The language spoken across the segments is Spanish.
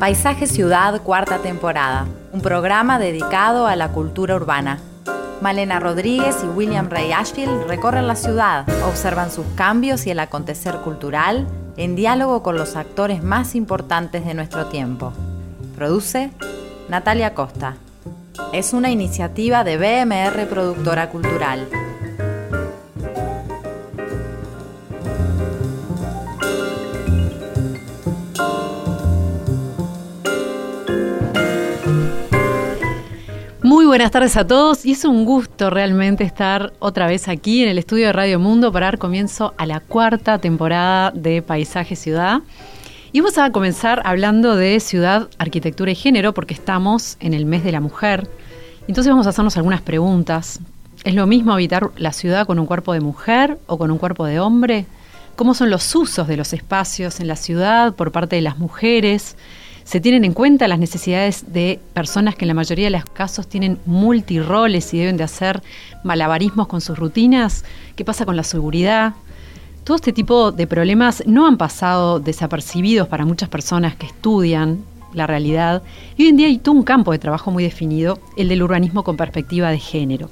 Paisaje Ciudad, cuarta temporada, un programa dedicado a la cultura urbana. Malena Rodríguez y William Ray Ashfield recorren la ciudad, observan sus cambios y el acontecer cultural en diálogo con los actores más importantes de nuestro tiempo. Produce Natalia Costa. Es una iniciativa de BMR Productora Cultural. Buenas tardes a todos y es un gusto realmente estar otra vez aquí en el estudio de Radio Mundo para dar comienzo a la cuarta temporada de Paisaje Ciudad. Y vamos a comenzar hablando de ciudad, arquitectura y género porque estamos en el mes de la mujer. Entonces vamos a hacernos algunas preguntas. ¿Es lo mismo habitar la ciudad con un cuerpo de mujer o con un cuerpo de hombre? ¿Cómo son los usos de los espacios en la ciudad por parte de las mujeres? Se tienen en cuenta las necesidades de personas que en la mayoría de los casos tienen multiroles y deben de hacer malabarismos con sus rutinas. ¿Qué pasa con la seguridad? Todo este tipo de problemas no han pasado desapercibidos para muchas personas que estudian la realidad y hoy en día hay todo un campo de trabajo muy definido, el del urbanismo con perspectiva de género.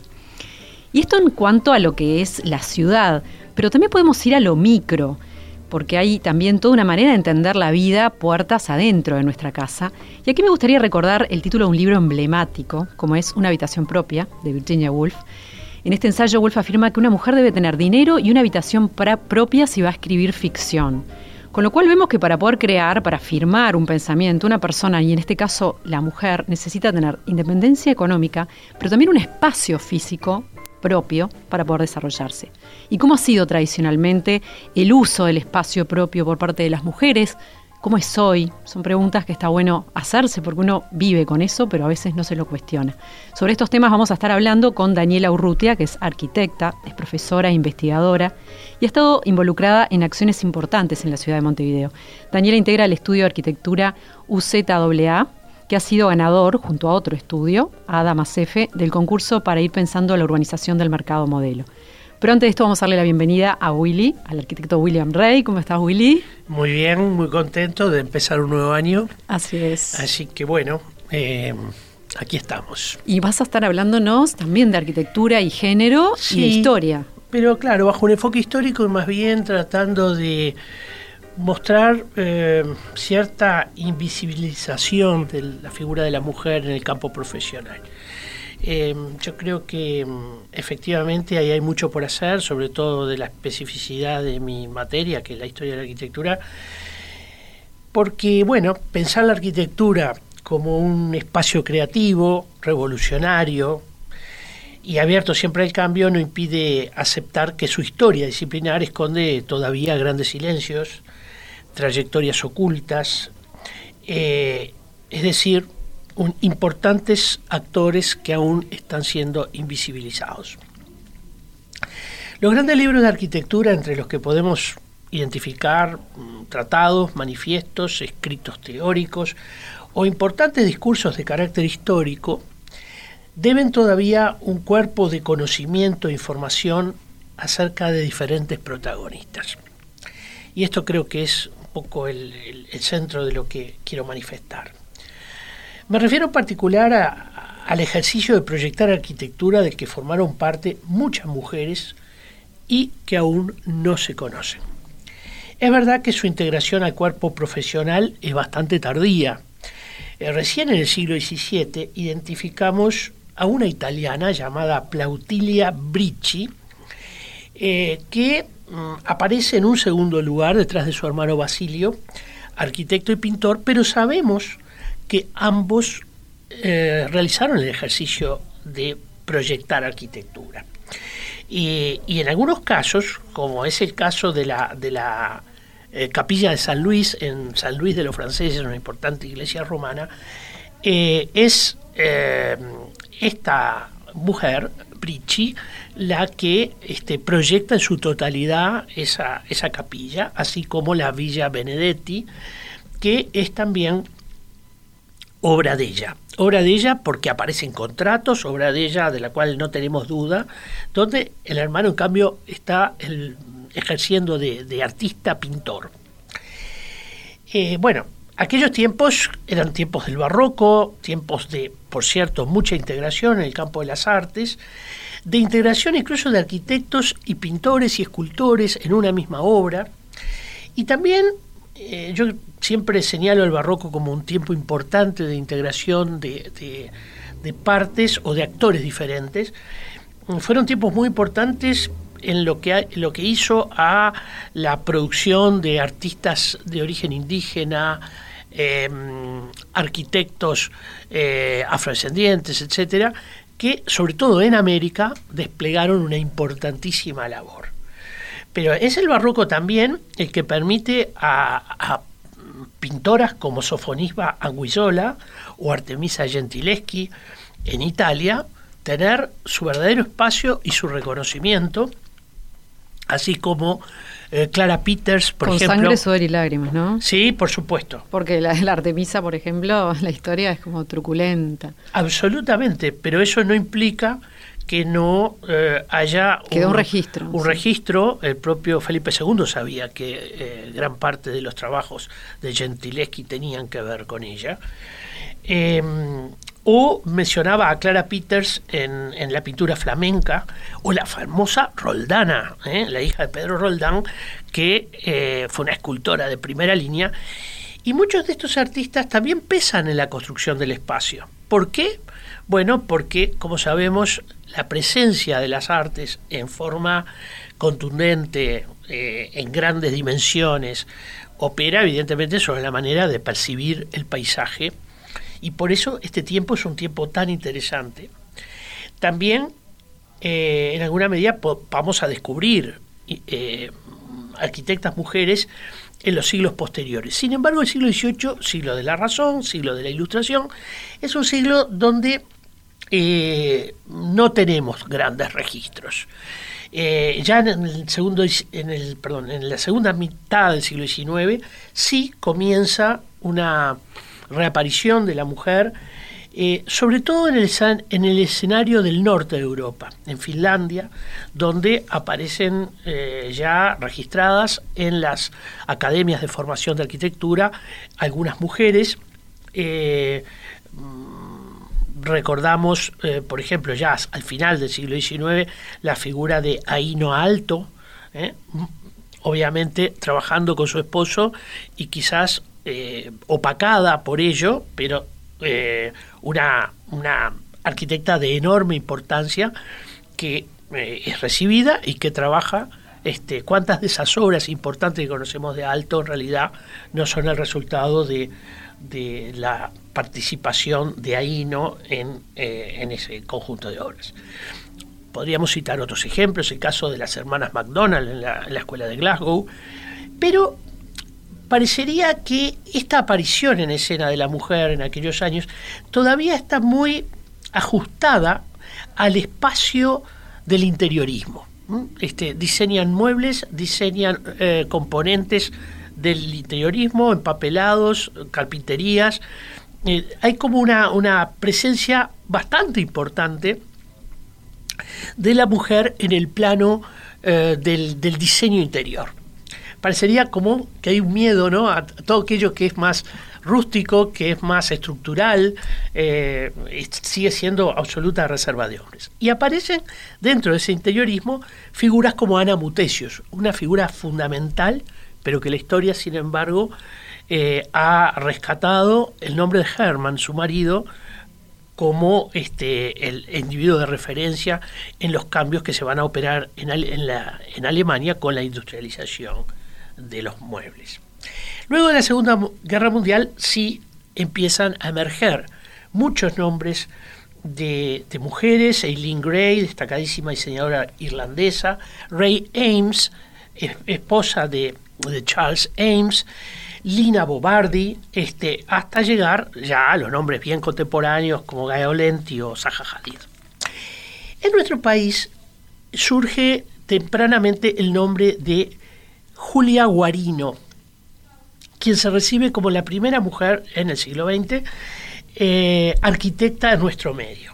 Y esto en cuanto a lo que es la ciudad, pero también podemos ir a lo micro porque hay también toda una manera de entender la vida puertas adentro de nuestra casa. Y aquí me gustaría recordar el título de un libro emblemático, como es Una habitación propia, de Virginia Woolf. En este ensayo, Woolf afirma que una mujer debe tener dinero y una habitación propia si va a escribir ficción. Con lo cual vemos que para poder crear, para firmar un pensamiento, una persona, y en este caso la mujer, necesita tener independencia económica, pero también un espacio físico propio para poder desarrollarse. ¿Y cómo ha sido tradicionalmente el uso del espacio propio por parte de las mujeres? ¿Cómo es hoy? Son preguntas que está bueno hacerse porque uno vive con eso, pero a veces no se lo cuestiona. Sobre estos temas vamos a estar hablando con Daniela Urrutia, que es arquitecta, es profesora e investigadora y ha estado involucrada en acciones importantes en la ciudad de Montevideo. Daniela integra el estudio de arquitectura UZAA, que ha sido ganador, junto a otro estudio, Adam Acefe, del concurso para ir pensando la urbanización del mercado modelo. Pero antes de esto vamos a darle la bienvenida a Willy, al arquitecto William Rey. ¿Cómo estás, Willy? Muy bien, muy contento de empezar un nuevo año. Así es. Así que bueno, eh, aquí estamos. Y vas a estar hablándonos también de arquitectura y género y de historia. Pero claro, bajo un enfoque histórico y más bien tratando de mostrar eh, cierta invisibilización de la figura de la mujer en el campo profesional. Eh, yo creo que mm, efectivamente ahí hay mucho por hacer, sobre todo de la especificidad de mi materia, que es la historia de la arquitectura, porque, bueno, pensar la arquitectura como un espacio creativo, revolucionario y abierto siempre al cambio no impide aceptar que su historia disciplinar esconde todavía grandes silencios, trayectorias ocultas, eh, es decir, importantes actores que aún están siendo invisibilizados. Los grandes libros de arquitectura, entre los que podemos identificar mm, tratados, manifiestos, escritos teóricos o importantes discursos de carácter histórico, deben todavía un cuerpo de conocimiento e información acerca de diferentes protagonistas. Y esto creo que es poco el, centro de lo que quiero manifestar. Me refiero en particular al ejercicio de proyectar arquitectura del que formaron parte muchas mujeres y que aún no se conocen. Es verdad que su integración al cuerpo profesional es bastante tardía. Eh, recién en el siglo XVII identificamos a una italiana llamada Plautilia Bricci, eh, que aparece en un segundo lugar detrás de su hermano Basilio, arquitecto y pintor, pero sabemos que ambos eh, realizaron el ejercicio de proyectar arquitectura. Y, en algunos casos, como es el caso de la, de la eh, capilla de San Luis, en San Luis de los Franceses, una importante iglesia romana, eh, es esta mujer, La que este, proyecta en su totalidad esa, esa capilla, así como la Villa Benedetti, que es también obra de ella. Obra de ella porque aparecen contratos, obra de ella de la cual no tenemos duda, donde el hermano en cambio está ejerciendo de, artista pintor. Eh, bueno, aquellos tiempos eran tiempos del barroco, tiempos de, por cierto, mucha integración en el campo de las artes, de integración incluso de arquitectos y pintores y escultores en una misma obra, y también eh, yo siempre señalo el barroco como un tiempo importante de integración de, partes o de actores diferentes. Fueron tiempos muy importantes en lo que, lo que hizo a la producción de artistas de origen indígena, em, arquitectos eh, afrodescendientes, etcétera, que sobre todo en América desplegaron una importantísima labor. Pero es el barroco también el que permite a, pintoras como Sofonisba Anguissola o Artemisa Gentileschi en Italia tener su verdadero espacio y su reconocimiento, así como eh, Clara Peters, por ejemplo. Con sangre, sudor y lágrimas, ¿no? Sí, por supuesto. Porque la, la, Artemisa, por ejemplo, la historia es como truculenta. Absolutamente, pero eso no implica que no eh, haya un, registro. Un registro, el propio Felipe II sabía que eh, gran parte de los trabajos de Gentileschi tenían que ver con ella. Em, o mencionaba a Clara Peters en, la pintura flamenca, o la famosa Roldana, ¿eh? la hija de Pedro Roldán, que fue una escultora de primera línea. Y muchos de estos artistas también pesan en la construcción del espacio. ¿Por qué? Bueno, porque, como sabemos, la presencia de las artes en forma contundente, eh, en grandes dimensiones, opera evidentemente sobre la manera de percibir el paisaje y por eso este tiempo es un tiempo tan interesante. También, eh, en alguna medida, vamos a descubrir eh, arquitectas mujeres en los siglos posteriores. Sin embargo, el siglo XVIII, siglo de la razón, siglo de la ilustración, es un siglo donde eh, no tenemos grandes registros. Ya en el segundo, en el, perdón, en la segunda mitad del siglo XIX sí comienza una reaparición de la mujer, eh, sobre todo en el, en el escenario del norte de Europa, en Finlandia, donde aparecen ya registradas en las academias de formación de arquitectura algunas mujeres recordamos, eh, por ejemplo, ya al final del siglo XIX, la figura de Aino Alto, ¿eh? obviamente trabajando con su esposo y quizás eh, opacada por ello, pero una, una arquitecta de enorme importancia que es recibida y que trabaja este, cuántas de esas obras importantes que conocemos de Alto en realidad no son el resultado de, la participación de Aino en, eh, en ese conjunto de obras. Podríamos citar otros ejemplos, el caso de las hermanas MacDonald en la, escuela de Glasgow, pero parecería que esta aparición en escena de la mujer en aquellos años todavía está muy ajustada al espacio del interiorismo. Este, diseñan muebles, diseñan eh, componentes del interiorismo, empapelados, carpinterías, eh, hay como una, presencia bastante importante de la mujer en el plano eh, del, diseño interior. Parecería como que hay un miedo ¿no? a todo aquello que es más rústico, que es más estructural, eh, sigue siendo absoluta reserva de hombres. Y aparecen dentro de ese interiorismo figuras como Ana Mutesios, una figura fundamental, pero que la historia, sin embargo, eh, ha rescatado el nombre de Hermann, su marido, como este, el individuo de referencia en los cambios que se van a operar en, Alemania con la industrialización de los muebles. Luego de la Segunda Guerra Mundial sí empiezan a emerger muchos nombres de, mujeres, Eileen Gray, destacadísima diseñadora irlandesa, Ray Ames, esposa de, Charles Ames, Lina Bobardi, este, hasta llegar ya a los nombres bien contemporáneos como Gaia Olenti o Zaha Hadid. En nuestro país surge tempranamente el nombre de Julia Guarino, quien se recibe como la primera mujer en el siglo XX eh, arquitecta de nuestro medio.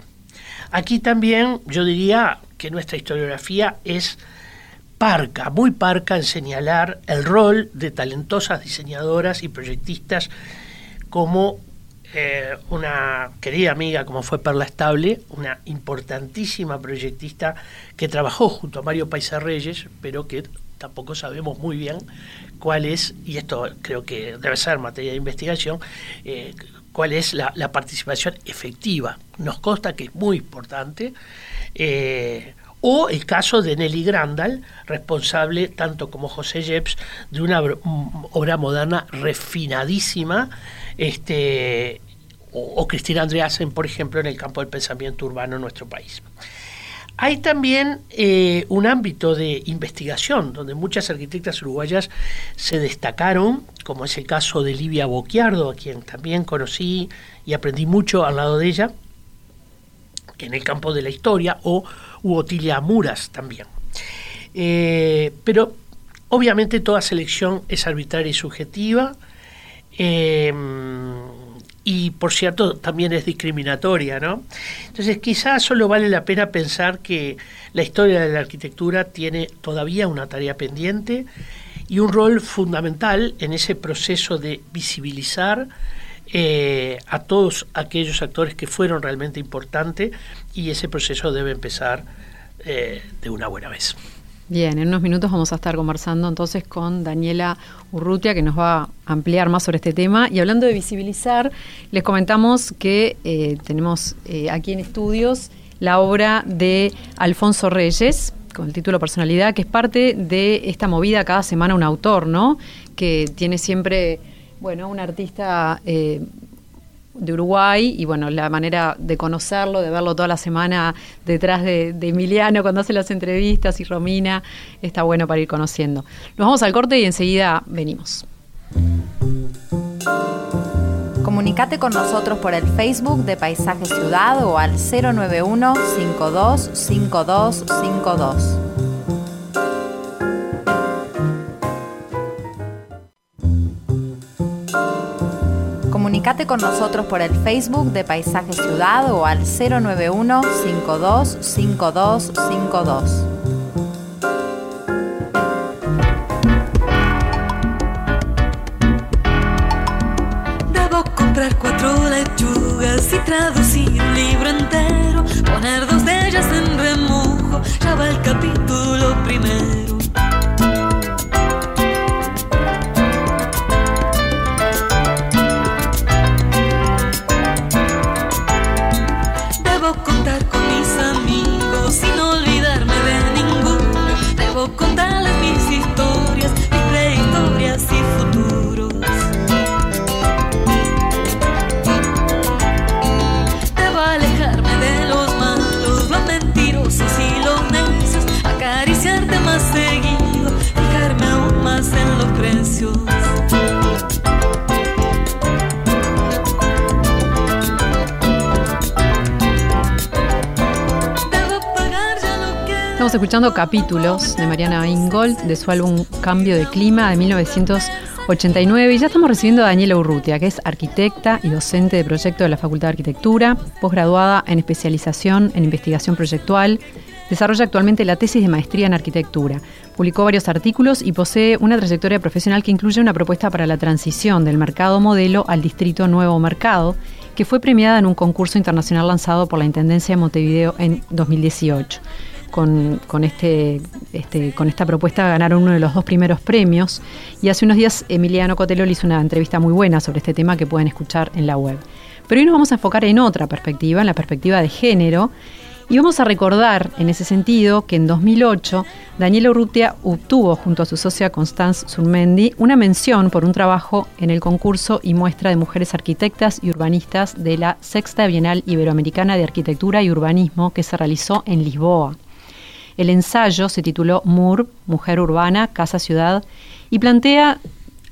Aquí también yo diría que nuestra historiografía es parca, muy parca en señalar el rol de talentosas diseñadoras y proyectistas como eh, una querida amiga como fue Perla Estable, una importantísima proyectista que trabajó junto a Mario Paisa Reyes, pero que tampoco sabemos muy bien cuál es, y esto creo que debe ser materia de investigación, eh, cuál es la, participación efectiva. Nos consta que es muy importante. Eh, o el caso de Nelly Grandal, responsable tanto como José Jeps de una obra moderna refinadísima, este, o, Cristina Andreasen, por ejemplo, en el campo del pensamiento urbano en nuestro país. Hay también eh, un ámbito de investigación donde muchas arquitectas uruguayas se destacaron, como es el caso de Livia Boquiardo, a quien también conocí y aprendí mucho al lado de ella, en el campo de la historia, o Otilia Muras también. Eh, pero obviamente toda selección es arbitraria y subjetiva. Eh, y por cierto también es discriminatoria, ¿no? Entonces quizás solo vale la pena pensar que la historia de la arquitectura tiene todavía una tarea pendiente y un rol fundamental en ese proceso de visibilizar eh, a todos aquellos actores que fueron realmente importantes y ese proceso debe empezar eh, de una buena vez. Bien, en unos minutos vamos a estar conversando entonces con Daniela Urrutia, que nos va a ampliar más sobre este tema. Y hablando de visibilizar, les comentamos que eh, tenemos eh, aquí en estudios la obra de Alfonso Reyes, con el título Personalidad, que es parte de esta movida cada semana un autor, ¿no? Que tiene siempre, bueno, un artista eh, de Uruguay y bueno, la manera de conocerlo, de verlo toda la semana detrás de, Emiliano cuando hace las entrevistas y Romina, está bueno para ir conociendo. Nos vamos al corte y enseguida venimos. Comunicate con nosotros por el Facebook de Paisaje Ciudad o al 091 525252. Comunicate con nosotros por el Facebook de Paisaje Ciudad o al 091 525252. Debo comprar cuatro lechugas y traducir un libro entero, poner dos de ellas en remojo, ya va el capítulo primero. Escuchando capítulos de Mariana Ingold de su álbum Cambio de Clima de 1989 y ya estamos recibiendo a Daniela Urrutia, que es arquitecta y docente de proyecto de la Facultad de Arquitectura, posgraduada en especialización en investigación proyectual. Desarrolla actualmente la tesis de maestría en arquitectura. Publicó varios artículos y posee una trayectoria profesional que incluye una propuesta para la transición del mercado modelo al distrito Nuevo Mercado, que fue premiada en un concurso internacional lanzado por la Intendencia de Montevideo en 2018 con, este, este, con esta propuesta ganaron uno de los dos primeros premios y hace unos días Emiliano Cotelo hizo una entrevista muy buena sobre este tema que pueden escuchar en la web. Pero hoy nos vamos a enfocar en otra perspectiva, en la perspectiva de género, y vamos a recordar en ese sentido que en 2008 Daniela Urrutia obtuvo junto a su socia Constance Surmendi una mención por un trabajo en el concurso y muestra de mujeres arquitectas y urbanistas de la Sexta Bienal Iberoamericana de Arquitectura y Urbanismo que se realizó en Lisboa. El ensayo se tituló MUR, Mujer Urbana, Casa Ciudad, y plantea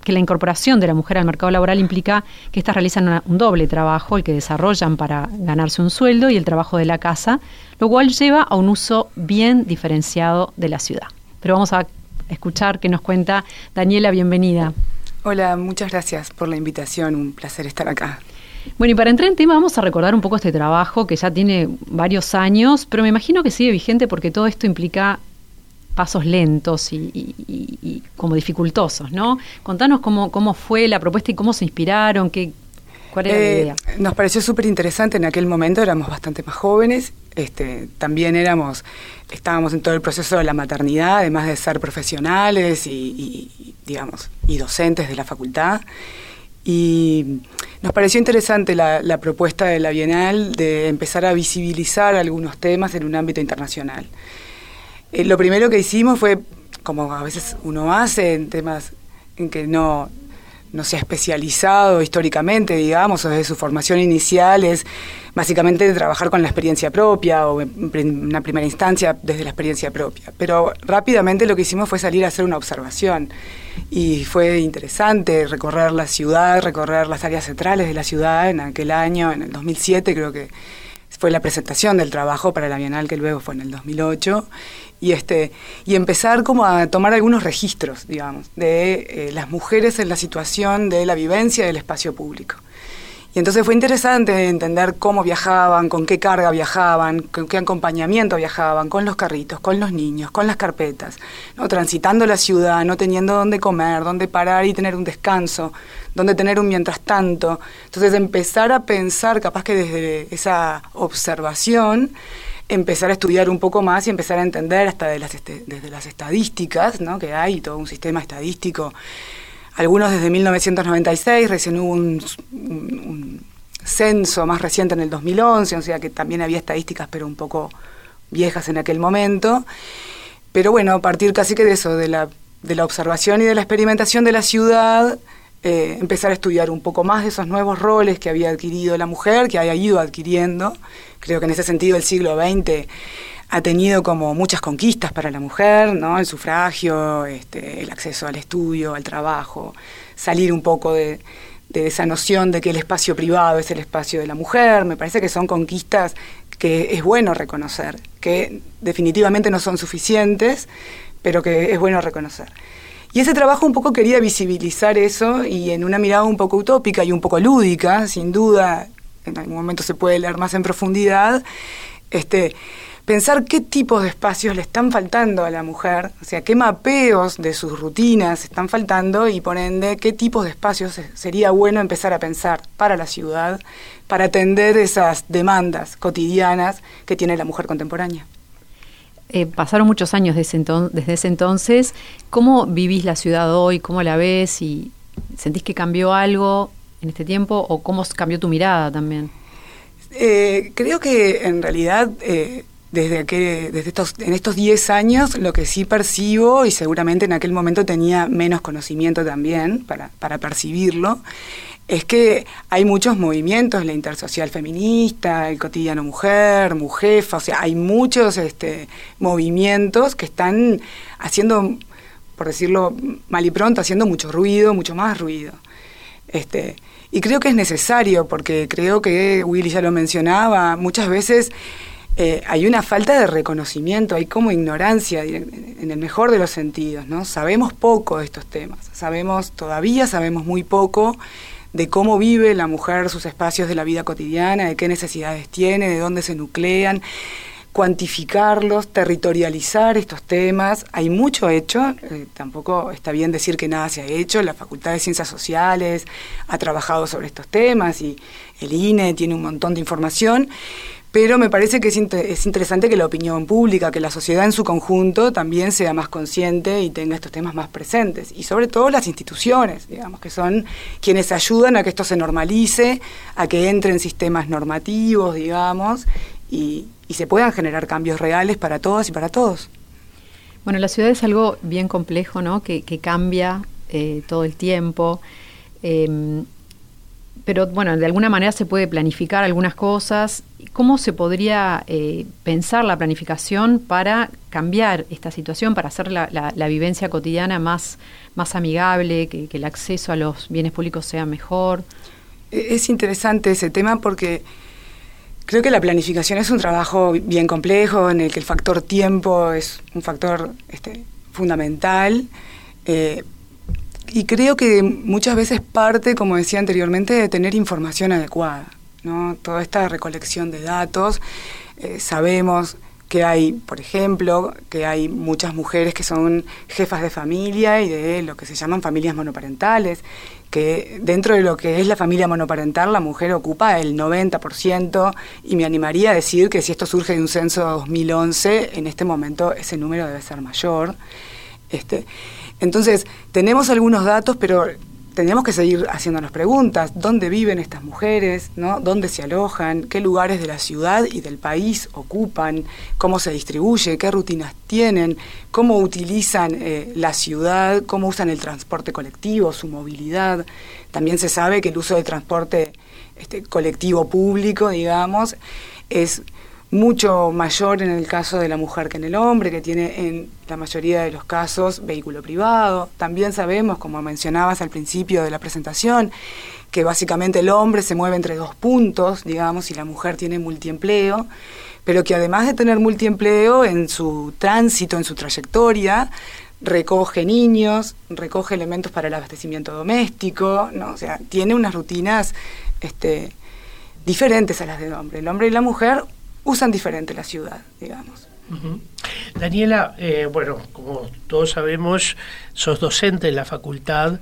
que la incorporación de la mujer al mercado laboral implica que éstas realizan un doble trabajo, el que desarrollan para ganarse un sueldo y el trabajo de la casa, lo cual lleva a un uso bien diferenciado de la ciudad. Pero vamos a escuchar qué nos cuenta Daniela, bienvenida. Hola, muchas gracias por la invitación, un placer estar acá. Bueno, y para entrar en tema vamos a recordar un poco este trabajo que ya tiene varios años, pero me imagino que sigue vigente porque todo esto implica pasos lentos y, como dificultosos, ¿no? Contanos cómo, cómo fue la propuesta y cómo se inspiraron, qué, cuál era la Eh, idea. Nos pareció súper interesante en aquel momento, éramos bastante más jóvenes, este, también éramos, estábamos en todo el proceso de la maternidad, además de ser profesionales y, y, digamos, y docentes de la facultad. Y nos pareció interesante la, propuesta de la Bienal de empezar a visibilizar algunos temas en un ámbito internacional. Eh, lo primero que hicimos fue, como a veces uno hace en temas en que no, no se ha especializado históricamente, digamos, o desde su formación inicial es básicamente trabajar con la experiencia propia o en una primera instancia desde la experiencia propia. Pero rápidamente lo que hicimos fue salir a hacer una observación y fue interesante recorrer la ciudad, recorrer las áreas centrales de la ciudad en aquel año, en el 2007 creo que fue la presentación del trabajo para la Bienal que luego fue en el 2008 y este y empezar como a tomar algunos registros digamos de eh, las mujeres en la situación de la vivencia del espacio público y entonces fue interesante entender cómo viajaban, con qué carga viajaban, con qué acompañamiento viajaban, con los carritos, con los niños, con las carpetas, ¿no? transitando la ciudad, no teniendo dónde comer, dónde parar y tener un descanso, dónde tener un mientras tanto. Entonces empezar a pensar, capaz que desde esa observación, empezar a estudiar un poco más y empezar a entender hasta las este- desde las estadísticas, ¿no? que hay todo un sistema estadístico algunos desde 1996, recién hubo un, censo más reciente en el 2011, o sea que también había estadísticas, pero un poco viejas en aquel momento. Pero bueno, a partir casi que de eso, de la, de la observación y de la experimentación de la ciudad, eh, empezar a estudiar un poco más de esos nuevos roles que había adquirido la mujer, que había ido adquiriendo. Creo que en ese sentido el siglo XX ha tenido como muchas conquistas para la mujer, ¿no? El sufragio, este, el acceso al estudio, al trabajo, salir un poco de, de esa noción de que el espacio privado es el espacio de la mujer. Me parece que son conquistas que es bueno reconocer, que definitivamente no son suficientes, pero que es bueno reconocer. Y ese trabajo un poco quería visibilizar eso y en una mirada un poco utópica y un poco lúdica, sin duda, en algún momento se puede leer más en profundidad, este, pensar qué tipos de espacios le están faltando a la mujer, o sea, qué mapeos de sus rutinas están faltando y por ende qué tipos de espacios se- sería bueno empezar a pensar para la ciudad, para atender esas demandas cotidianas que tiene la mujer contemporánea. Eh, pasaron muchos años desde, enton- desde ese entonces. ¿Cómo vivís la ciudad hoy? ¿Cómo la ves? ¿Y sentís que cambió algo en este tiempo? ¿O cómo cambió tu mirada también? Eh, creo que en realidad eh, desde que desde estos en estos 10 años lo que sí percibo y seguramente en aquel momento tenía menos conocimiento también para, para percibirlo es que hay muchos movimientos, la intersocial feminista, el cotidiano mujer, mujefa, o sea, hay muchos este, movimientos que están haciendo, por decirlo mal y pronto, haciendo mucho ruido, mucho más ruido. Este, y creo que es necesario, porque creo que Willy ya lo mencionaba, muchas veces eh, hay una falta de reconocimiento, hay como ignorancia en el mejor de los sentidos, ¿no? Sabemos poco de estos temas, sabemos, todavía sabemos muy poco de cómo vive la mujer sus espacios de la vida cotidiana, de qué necesidades tiene, de dónde se nuclean, cuantificarlos, territorializar estos temas. Hay mucho hecho, eh, tampoco está bien decir que nada se ha hecho. La Facultad de Ciencias Sociales ha trabajado sobre estos temas y el INE tiene un montón de información. Pero me parece que es, es, interesante que la opinión pública, que la sociedad en su conjunto también sea más consciente y tenga estos temas más presentes. Y sobre todo las instituciones, digamos, que son quienes ayudan a que esto se normalice, a que entren sistemas normativos, digamos, y, y se puedan generar cambios reales para todas y para todos. Bueno, la ciudad es algo bien complejo, ¿no? Que, cambia eh, todo el tiempo. Eh, pero bueno, de alguna manera se puede planificar algunas cosas. ¿Cómo se podría eh, pensar la planificación para cambiar esta situación, para hacer la, vivencia cotidiana más, más amigable, que, el acceso a los bienes públicos sea mejor? Es interesante ese tema porque creo que la planificación es un trabajo bien complejo, en el que el factor tiempo es un factor este, fundamental. Eh, y creo que muchas veces parte, como decía anteriormente, de tener información adecuada. ¿no? Toda esta recolección de datos, eh, sabemos que hay, por ejemplo, que hay muchas mujeres que son jefas de familia y de lo que se llaman familias monoparentales, que dentro de lo que es la familia monoparental la mujer ocupa el 90% y me animaría a decir que si esto surge de un censo de 2011, en este momento ese número debe ser mayor. Este, entonces, tenemos algunos datos, pero tenemos que seguir haciéndonos preguntas. ¿Dónde viven estas mujeres? ¿no? ¿Dónde se alojan? ¿Qué lugares de la ciudad y del país ocupan? ¿Cómo se distribuye? ¿Qué rutinas tienen? ¿Cómo utilizan eh, la ciudad? ¿Cómo usan el transporte colectivo, su movilidad? También se sabe que el uso del transporte este, colectivo público, digamos, es mucho mayor en el caso de la mujer que en el hombre, que tiene en la mayoría de los casos vehículo privado. También sabemos, como mencionabas al principio de la presentación, que básicamente el hombre se mueve entre dos puntos, digamos, y la mujer tiene multiempleo, pero que además de tener multiempleo en su tránsito, en su trayectoria, recoge niños, recoge elementos para el abastecimiento doméstico, ¿no? o sea, tiene unas rutinas este, diferentes a las del hombre. El hombre y la mujer usan diferente la ciudad, digamos. Daniela, eh, bueno, como todos sabemos, sos docente en la facultad.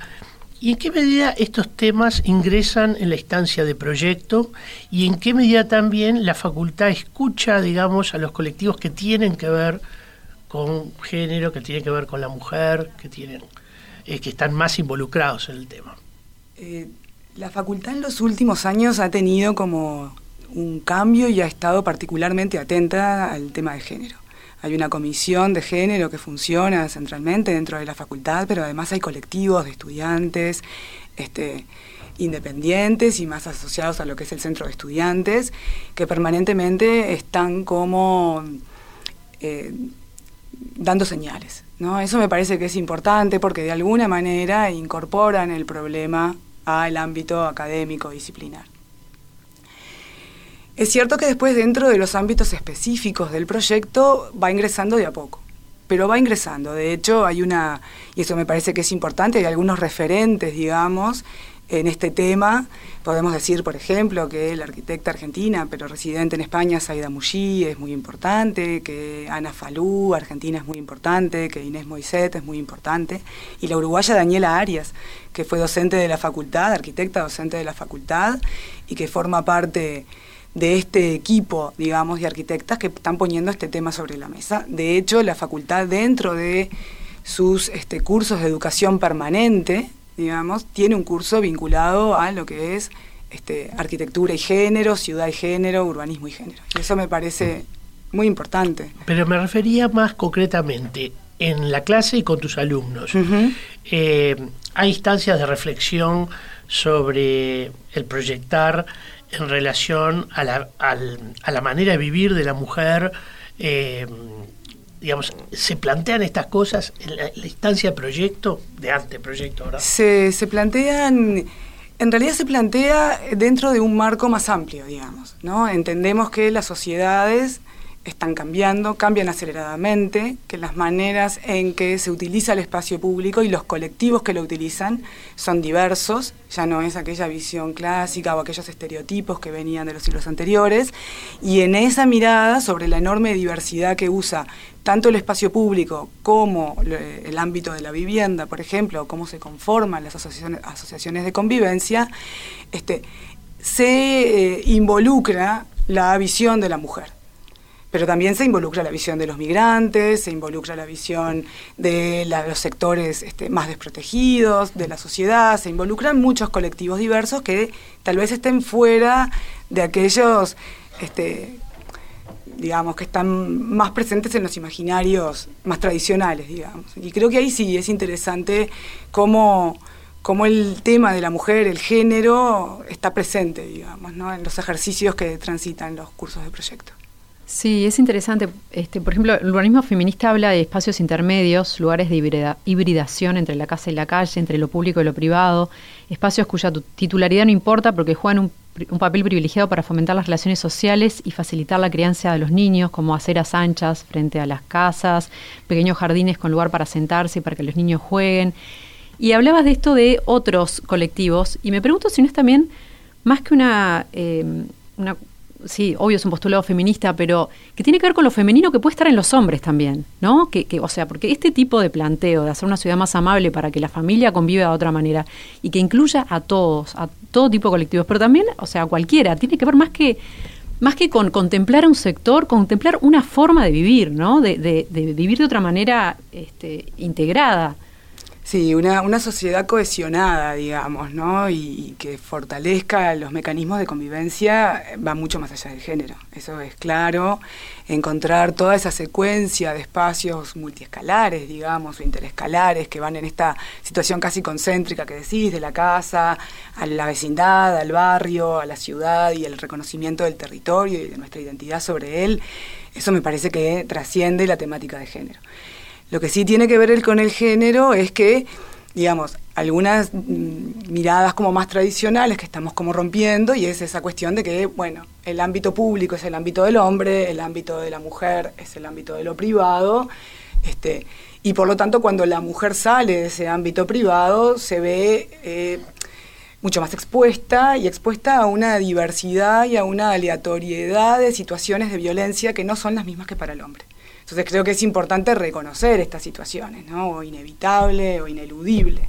¿Y en qué medida estos temas ingresan en la instancia de proyecto y en qué medida también la facultad escucha, digamos, a los colectivos que tienen que ver con género, que tienen que ver con la mujer, que tienen, eh, que están más involucrados en el tema? Eh, la facultad en los últimos años ha tenido como un cambio y ha estado particularmente atenta al tema de género. Hay una comisión de género que funciona centralmente dentro de la facultad, pero además hay colectivos de estudiantes este, independientes y más asociados a lo que es el centro de estudiantes, que permanentemente están como eh, dando señales. ¿no? Eso me parece que es importante porque de alguna manera incorporan el problema al ámbito académico disciplinar. Es cierto que después dentro de los ámbitos específicos del proyecto va ingresando de a poco, pero va ingresando. De hecho, hay una, y eso me parece que es importante, hay algunos referentes, digamos, en este tema. Podemos decir, por ejemplo, que la arquitecta argentina, pero residente en España, Saida Mushi, es muy importante, que Ana Falú, argentina, es muy importante, que Inés Moiset es muy importante, y la uruguaya Daniela Arias, que fue docente de la facultad, arquitecta docente de la facultad, y que forma parte de este equipo, digamos, de arquitectas que están poniendo este tema sobre la mesa. De hecho, la facultad dentro de sus este, cursos de educación permanente, digamos, tiene un curso vinculado a lo que es este, arquitectura y género, ciudad y género, urbanismo y género. Y eso me parece muy importante. Pero me refería más concretamente en la clase y con tus alumnos. Eh, hay instancias de reflexión sobre el proyectar en relación a la, a la manera de vivir de la mujer. Eh, digamos, ¿se plantean estas cosas en la, instancia proyecto, de anteproyecto, verdad? Se, se plantean, en realidad se plantea dentro de un marco más amplio, digamos, ¿no? Entendemos que las sociedades están cambiando, cambian aceleradamente, que las maneras en que se utiliza el espacio público y los colectivos que lo utilizan son diversos, ya no es aquella visión clásica o aquellos estereotipos que venían de los siglos anteriores, y en esa mirada sobre la enorme diversidad que usa tanto el espacio público como el ámbito de la vivienda, por ejemplo, cómo se conforman las asociaciones, asociaciones de convivencia, este, se eh, involucra la visión de la mujer pero también se involucra la visión de los migrantes, se involucra la visión de los sectores este, más desprotegidos, de la sociedad, se involucran muchos colectivos diversos que tal vez estén fuera de aquellos, este, digamos, que están más presentes en los imaginarios más tradicionales, digamos. Y creo que ahí sí es interesante cómo cómo el tema de la mujer, el género, está presente, digamos, ¿no? en los ejercicios que transitan los cursos de proyecto. Sí, es interesante. Este, por ejemplo, el urbanismo feminista habla de espacios intermedios, lugares de hibridación entre la casa y la calle, entre lo público y lo privado, espacios cuya titularidad no importa porque juegan un, un, papel privilegiado para fomentar las relaciones sociales y facilitar la crianza de los niños, como aceras anchas frente a las casas, pequeños jardines con lugar para sentarse y para que los niños jueguen. Y hablabas de esto de otros colectivos, y me pregunto si no es también más que una, eh, una sí, obvio es un postulado feminista, pero que tiene que ver con lo femenino que puede estar en los hombres también, ¿no? Que, que, o sea, porque este tipo de planteo de hacer una ciudad más amable para que la familia conviva de otra manera y que incluya a todos, a todo tipo de colectivos, pero también, o sea, cualquiera, tiene que ver más que más que con contemplar un sector, contemplar una forma de vivir, ¿no? De, de, de vivir de otra manera este, integrada. Sí, una, una sociedad cohesionada, digamos, ¿no? Y, que fortalezca los mecanismos de convivencia va mucho más allá del género, eso es claro. Encontrar toda esa secuencia de espacios multiescalares, digamos, o interescalares, que van en esta situación casi concéntrica que decís, de la casa a la vecindad, al barrio, a la ciudad y el reconocimiento del territorio y de nuestra identidad sobre él, eso me parece que trasciende la temática de género. Lo que sí tiene que ver con el género es que, digamos, algunas mm, miradas como más tradicionales que estamos como rompiendo y es esa cuestión de que, bueno, el ámbito público es el ámbito del hombre, el ámbito de la mujer es el ámbito de lo privado, este, y por lo tanto cuando la mujer sale de ese ámbito privado se ve eh, mucho más expuesta y expuesta a una diversidad y a una aleatoriedad de situaciones de violencia que no son las mismas que para el hombre. Entonces creo que es importante reconocer estas situaciones, ¿no? O inevitable o ineludible.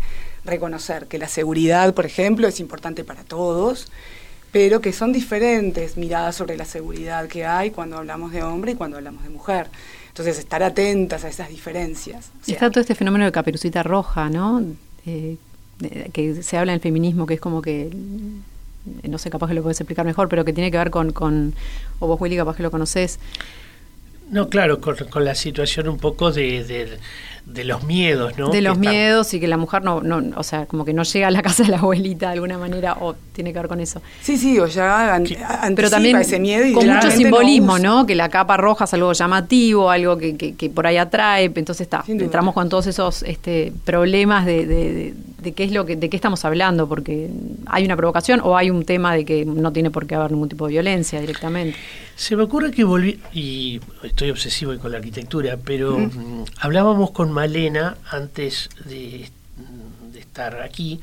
Reconocer que la seguridad, por ejemplo, es importante para todos, pero que son diferentes miradas sobre la seguridad que hay cuando hablamos de hombre y cuando hablamos de mujer. Entonces, estar atentas a esas diferencias. está todo este fenómeno de caperucita roja, ¿no? Eh, que se habla en feminismo, que es como que no sé, capaz que lo puedes explicar mejor, pero que tiene que ver con, con o vos Willy capaz que lo conocés, no, claro, con, con, la situación un poco de, de, de los miedos, ¿no? De los miedos y que la mujer no, no, o sea, como que no llega a la casa de la abuelita de alguna manera, o tiene que ver con eso. Sí, sí, o ya an pero también ese miedo y con mucho simbolismo, no, Que la capa roja es algo llamativo, algo que, que, que por ahí atrae, entonces está, entramos con todos esos este, problemas de, de, de, qué es lo que, de qué estamos hablando, porque hay una provocación o hay un tema de que no tiene por qué haber ningún tipo de violencia directamente. Se me ocurre que volví, y estoy obsesivo con la arquitectura, pero -huh. hablábamos con Malena antes de, de, estar aquí,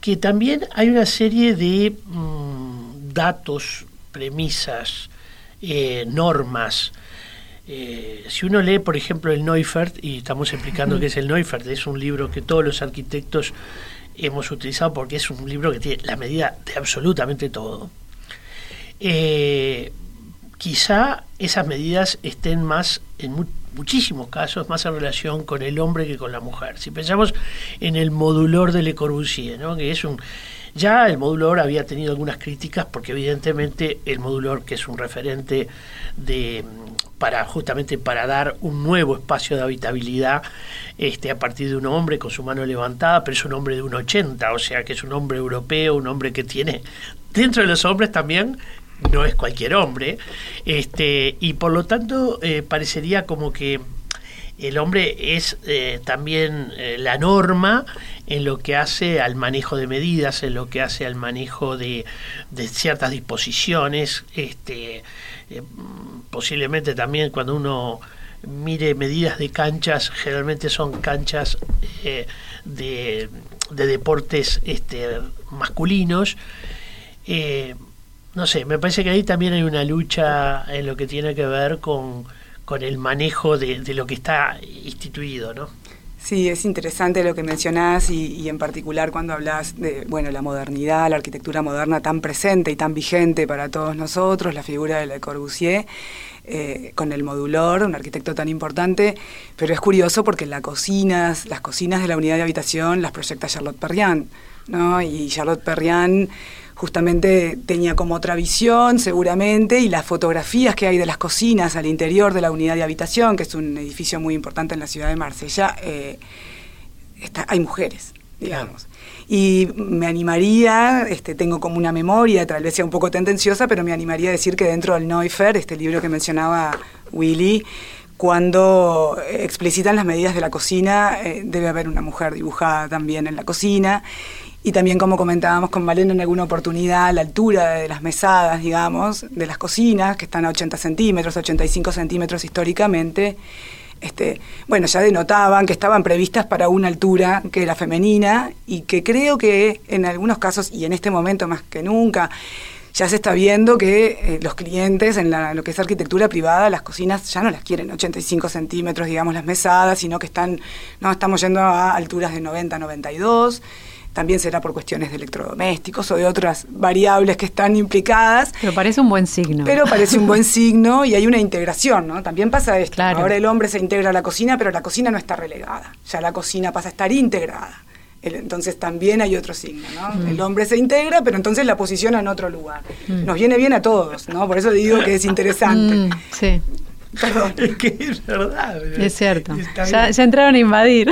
que también hay una serie de mmm, datos, premisas, eh, normas. Eh, si uno lee, por ejemplo, el Neufert, y estamos explicando qué es el Neufert, es un libro que todos los arquitectos hemos utilizado porque es un libro que tiene la medida de absolutamente todo. Eh, quizá esas medidas estén más en mu muchísimos casos más en relación con el hombre que con la mujer. Si pensamos en el modulor de Le Corbusier, ¿no? que es un ya el modulor había tenido algunas críticas porque evidentemente el modulor que es un referente de para justamente para dar un nuevo espacio de habitabilidad este a partir de un hombre con su mano levantada, pero es un hombre de un 80, o sea que es un hombre europeo, un hombre que tiene dentro de los hombres también no es cualquier hombre, este, y por lo tanto eh, parecería como que el hombre es eh, también eh, la norma en lo que hace al manejo de medidas, en lo que hace al manejo de, ciertas disposiciones, este, eh, posiblemente también cuando uno mire medidas de canchas, generalmente son canchas de, de, deportes este, masculinos no sé, me parece que ahí también hay una lucha en lo que tiene que ver con, con el manejo de, de, lo que está instituido, ¿no? Sí, es interesante lo que mencionás y, y, en particular cuando hablas de bueno, la modernidad, la arquitectura moderna tan presente y tan vigente para todos nosotros, la figura de Le Corbusier. Eh, con el modulor, un arquitecto tan importante, pero es curioso porque las cocinas, las cocinas de la unidad de habitación las proyecta Charlotte Perriand, ¿no? Y Charlotte Perriand justamente tenía como otra visión seguramente y las fotografías que hay de las cocinas al interior de la unidad de habitación, que es un edificio muy importante en la ciudad de Marsella, eh, hay mujeres, digamos. Y me animaría, este, tengo como una memoria, tal vez sea un poco tendenciosa, pero me animaría a decir que dentro del Neufer, este libro que mencionaba Willy, cuando explicitan las medidas de la cocina, eh, debe haber una mujer dibujada también en la cocina y también como comentábamos con Valena en alguna oportunidad, la altura de las mesadas, digamos, de las cocinas, que están a 80 centímetros, 85 centímetros históricamente, este, bueno, ya denotaban que estaban previstas para una altura que era femenina y que creo que en algunos casos, y en este momento más que nunca, ya se está viendo que eh, los clientes en lo que es arquitectura privada, las cocinas ya no las quieren 85 centímetros, digamos, las mesadas, sino que están, no, estamos yendo a alturas de 90, 92. También será por cuestiones de electrodomésticos o de otras variables que están implicadas. Pero parece un buen signo. Pero parece un buen signo y hay una integración, ¿no? También pasa esto. Claro. Ahora el hombre se integra a la cocina, pero la cocina no está relegada. Ya la cocina pasa a estar integrada. Entonces también hay otro signo, ¿no? Mm. El hombre se integra, pero entonces la posiciona en otro lugar. Nos viene bien a todos, ¿no? Por eso digo que es interesante. Mm, sí, Perdón. Es que es verdad. es cierto. Ya entraron a invadir.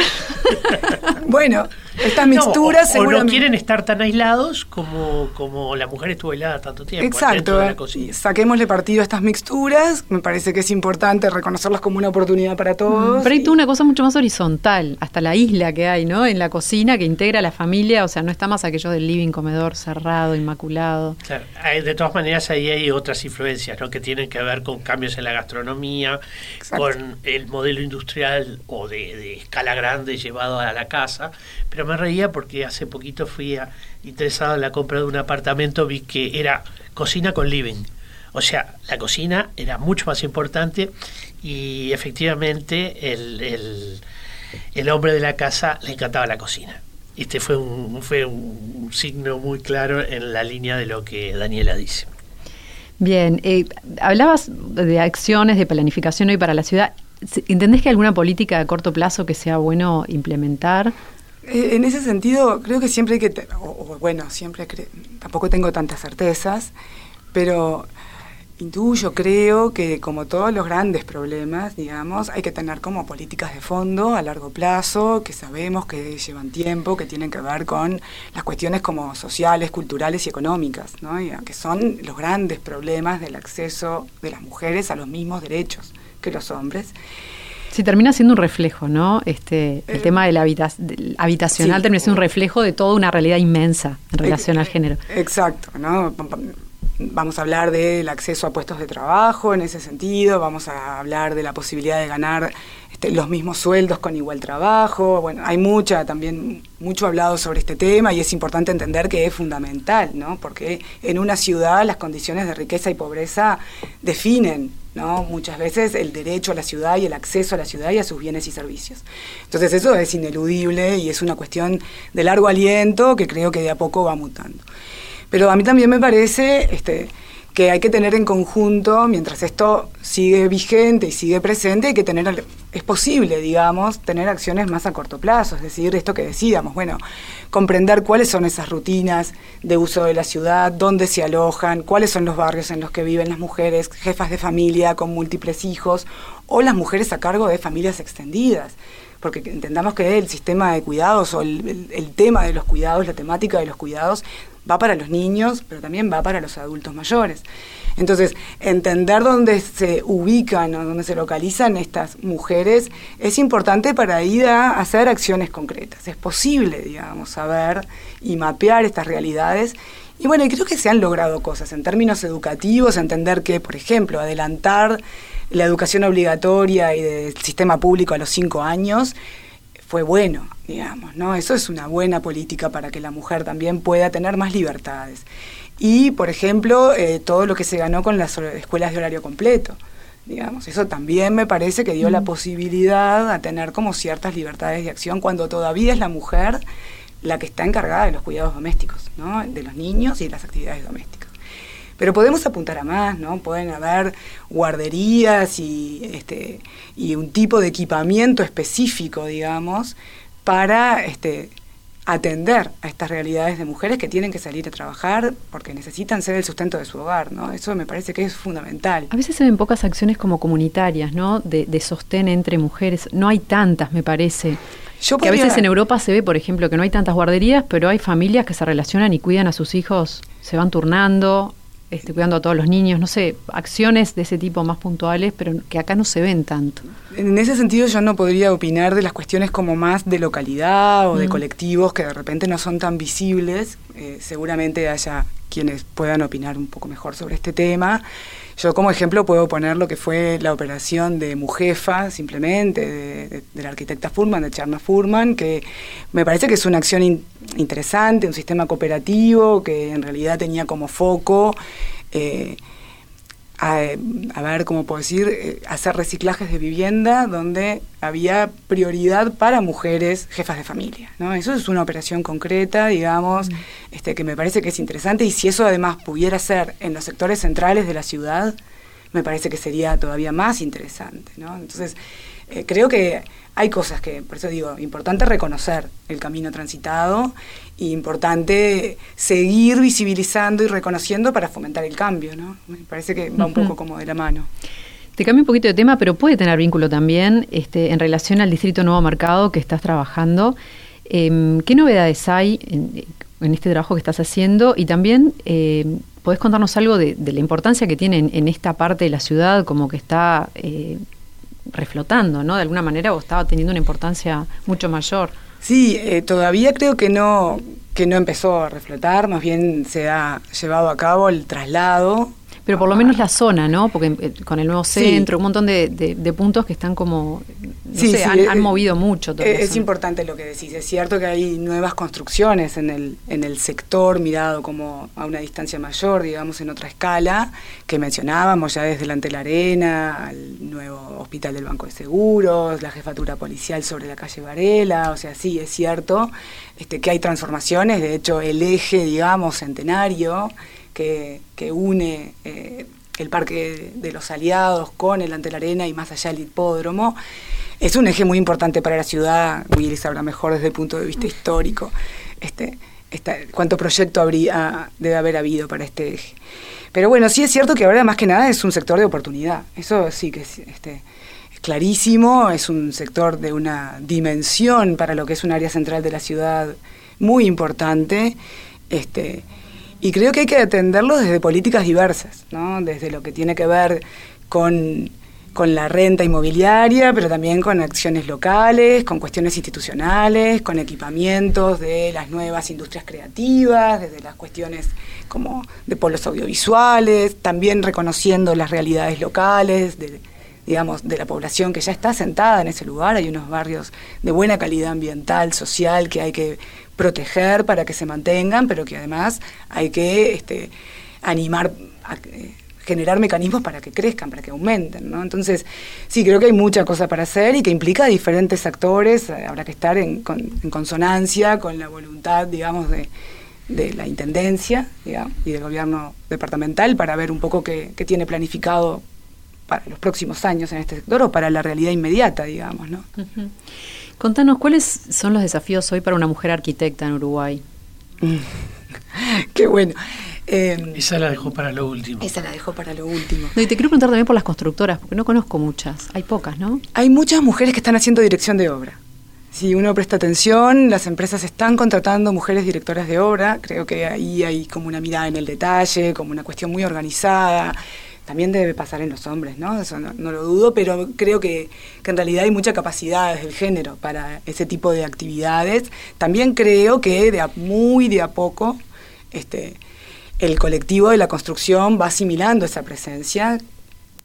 Bueno, estas No, mixturas o- o, no quieren estar tan aislados como, como la mujer estuvo aislada tanto tiempo. dentro Exacto, de la cocina. saquémosle partido a estas mixturas, me parece que es importante reconocerlas como una oportunidad para todos. Pero hay toda una cosa mucho más horizontal, hasta la isla que hay, ¿no? En la cocina que integra a la familia, o sea, no está más aquello del living, comedor cerrado, inmaculado. Claro, hay- de todas maneras ahí hay otras influencias ¿no? que tienen que ver con cambios en la gastronomía, Exacto. con el modelo industrial o de, de escala grande llevado a la casa. Pero me reía porque hace poquito fui interesado en la compra de un apartamento, vi que era cocina con living. O sea, la cocina era mucho más importante y efectivamente el, el- el hombre de la casa le encantaba la cocina. Este fue un, fue un signo muy claro en la línea de lo que Daniela dice. Bien, eh, hablabas de acciones, de planificación hoy para la ciudad. ¿Entendés que hay alguna política a corto plazo que sea bueno implementar? Eh, En ese sentido, creo que siempre hay que, o, bueno, siempre tampoco tengo tantas certezas, pero intuyo, creo que como todos los grandes problemas, digamos, hay que tener como políticas de fondo a largo plazo, que sabemos que llevan tiempo, que tienen que ver con las cuestiones como sociales, culturales y económicas, ¿no? Y, que son los grandes problemas del acceso de las mujeres a los mismos derechos que los hombres. Sí, termina siendo un reflejo, ¿no? Este, el Eh, tema del, habita- del habitacional sí. termina siendo un reflejo de toda una realidad inmensa en relación Eh, al género. Exacto, ¿no? Vamos a hablar del acceso a puestos de trabajo en ese sentido, vamos a hablar de la posibilidad de ganar este, los mismos sueldos con igual trabajo. Bueno, hay mucha también mucho hablado sobre este tema y es importante entender que es fundamental, ¿no? Porque en una ciudad las condiciones de riqueza y pobreza definen, ¿no? Muchas veces el derecho a la ciudad y el acceso a la ciudad y a sus bienes y servicios. Entonces eso es ineludible y es una cuestión de largo aliento que creo que de a poco va mutando. Pero a mí también me parece este, que hay que tener en conjunto, mientras esto sigue vigente y sigue presente, hay que tener, es posible, digamos, tener acciones más a corto plazo, es decir, esto que decíamos, bueno, comprender cuáles son esas rutinas de uso de la ciudad, dónde se alojan, cuáles son los barrios en los que viven las mujeres, jefas de familia con múltiples hijos, o las mujeres a cargo de familias extendidas porque entendamos que el sistema de cuidados o el, tema de los cuidados, la temática de los cuidados, va para los niños, pero también va para los adultos mayores. Entonces, entender dónde se ubican o dónde se localizan estas mujeres es importante para ir a hacer acciones concretas. Es posible, digamos, saber y mapear estas realidades. Y bueno, creo que se han logrado cosas en términos educativos, entender que, por ejemplo, adelantar la educación obligatoria y del sistema público a los cinco años fue bueno, digamos, ¿no? Eso es una buena política para que la mujer también pueda tener más libertades. Y, por ejemplo, eh, todo lo que se ganó con las escuelas de horario completo, digamos, eso también me parece que dio mm. la posibilidad a tener como ciertas libertades de acción cuando todavía es la mujer la que está encargada de los cuidados domésticos, ¿no? De los niños y de las actividades domésticas. Pero podemos apuntar a más, ¿no? Pueden haber guarderías y, este, y un tipo de equipamiento específico, digamos, para este, atender a estas realidades de mujeres que tienen que salir a trabajar porque necesitan ser el sustento de su hogar, ¿no? Eso me parece que es fundamental. A veces se ven pocas acciones como comunitarias, ¿no? De, de sostén entre mujeres. No hay tantas, me parece. Yo que a veces en Europa se ve, por ejemplo, que no hay tantas guarderías, pero hay familias que se relacionan y cuidan a sus hijos, se van turnando, este, cuidando a todos los niños, no sé, acciones de ese tipo más puntuales, pero que acá no se ven tanto. En ese sentido yo no podría opinar de las cuestiones como más de localidad o mm. de colectivos que de repente no son tan visibles. Eh, seguramente haya quienes puedan opinar un poco mejor sobre este tema. Yo como ejemplo puedo poner lo que fue la operación de Mujefa, simplemente, de, la arquitecta Furman, de Charna Furman, que me parece que es una acción interesante, un sistema cooperativo que en realidad tenía como foco... Eh, a, ver cómo puedo decir, eh, hacer reciclajes de vivienda donde había prioridad para mujeres jefas de familia. ¿no? Eso es una operación concreta, digamos, mm. este, que me parece que es interesante y si eso además pudiera ser en los sectores centrales de la ciudad, me parece que sería todavía más interesante. ¿no? Entonces, eh, creo que hay cosas que, por eso digo, importante reconocer el camino transitado e importante seguir visibilizando y reconociendo para fomentar el cambio, ¿no? Me parece que va un poco como de la mano. Te cambio un poquito de tema, pero puede tener vínculo también este, en relación al Distrito Nuevo Mercado que estás trabajando. Em, ¿Qué novedades hay en, este trabajo que estás haciendo? Y también, eh, ¿podés contarnos algo de, la importancia que tiene en, esta parte de la ciudad, como que está eh, reflotando, ¿no? De alguna manera o estaba teniendo una importancia mucho mayor. Sí, eh, todavía creo que no, que no empezó a reflotar, más bien se ha llevado a cabo el traslado pero por lo menos la zona, ¿no? Porque eh, con el nuevo centro, un montón de, de, puntos que están como, no sé, han, eh, movido mucho. Todo es importante lo que decís. Es cierto que hay nuevas construcciones en el, en el sector mirado como a una distancia mayor, digamos, en otra escala, que mencionábamos ya desde delante de la arena, al nuevo hospital del Banco de Seguros, la jefatura policial sobre la calle Varela, o sea, sí, es cierto este, que hay transformaciones, de hecho el eje, digamos, centenario, que, une eh, el Parque de los Aliados con el Ante la Arena y más allá el hipódromo. Es un eje muy importante para la ciudad, Willy sabrá mejor desde el punto de vista histórico este, cuánto proyecto habría, debe haber habido para este eje. Pero bueno, sí es cierto que ahora más que nada es un sector de oportunidad, eso sí que es, este, es clarísimo, es un sector de una dimensión para lo que es un área central de la ciudad muy importante. Este, y creo que hay que atenderlo desde políticas diversas, ¿no? desde lo que tiene que ver con, la renta inmobiliaria, pero también con acciones locales, con cuestiones institucionales, con equipamientos de las nuevas industrias creativas, desde las cuestiones como de polos audiovisuales, también reconociendo las realidades locales, de, digamos, de la población que ya está sentada en ese lugar. Hay unos barrios de buena calidad ambiental, social, que hay que proteger para que se mantengan, pero que además hay que este, animar, a, eh, generar mecanismos para que crezcan, para que aumenten. ¿no? Entonces, sí, creo que hay mucha cosa para hacer y que implica diferentes actores, eh, habrá que estar en, consonancia con la voluntad, digamos, de, la Intendencia y del gobierno departamental para ver un poco qué, tiene planificado para los próximos años en este sector o para la realidad inmediata, digamos. ¿no? Contanos, ¿cuáles son los desafíos hoy para una mujer arquitecta en Uruguay? Qué bueno. Em, esa la dejó para lo último. Esa la dejó para lo último. y te quiero preguntar también por las constructoras, porque no conozco muchas. Hay pocas, ¿no? Hay muchas mujeres que están haciendo dirección de obra. Si uno presta atención, las empresas están contratando mujeres directoras de obra. Creo que ahí hay como una mirada en el detalle, como una cuestión muy organizada también debe pasar en los hombres, ¿no? Eso no, lo dudo, pero creo que, en realidad hay mucha capacidad desde el género para ese tipo de actividades. También creo que de a, muy de a poco este, el colectivo de la construcción va asimilando esa presencia.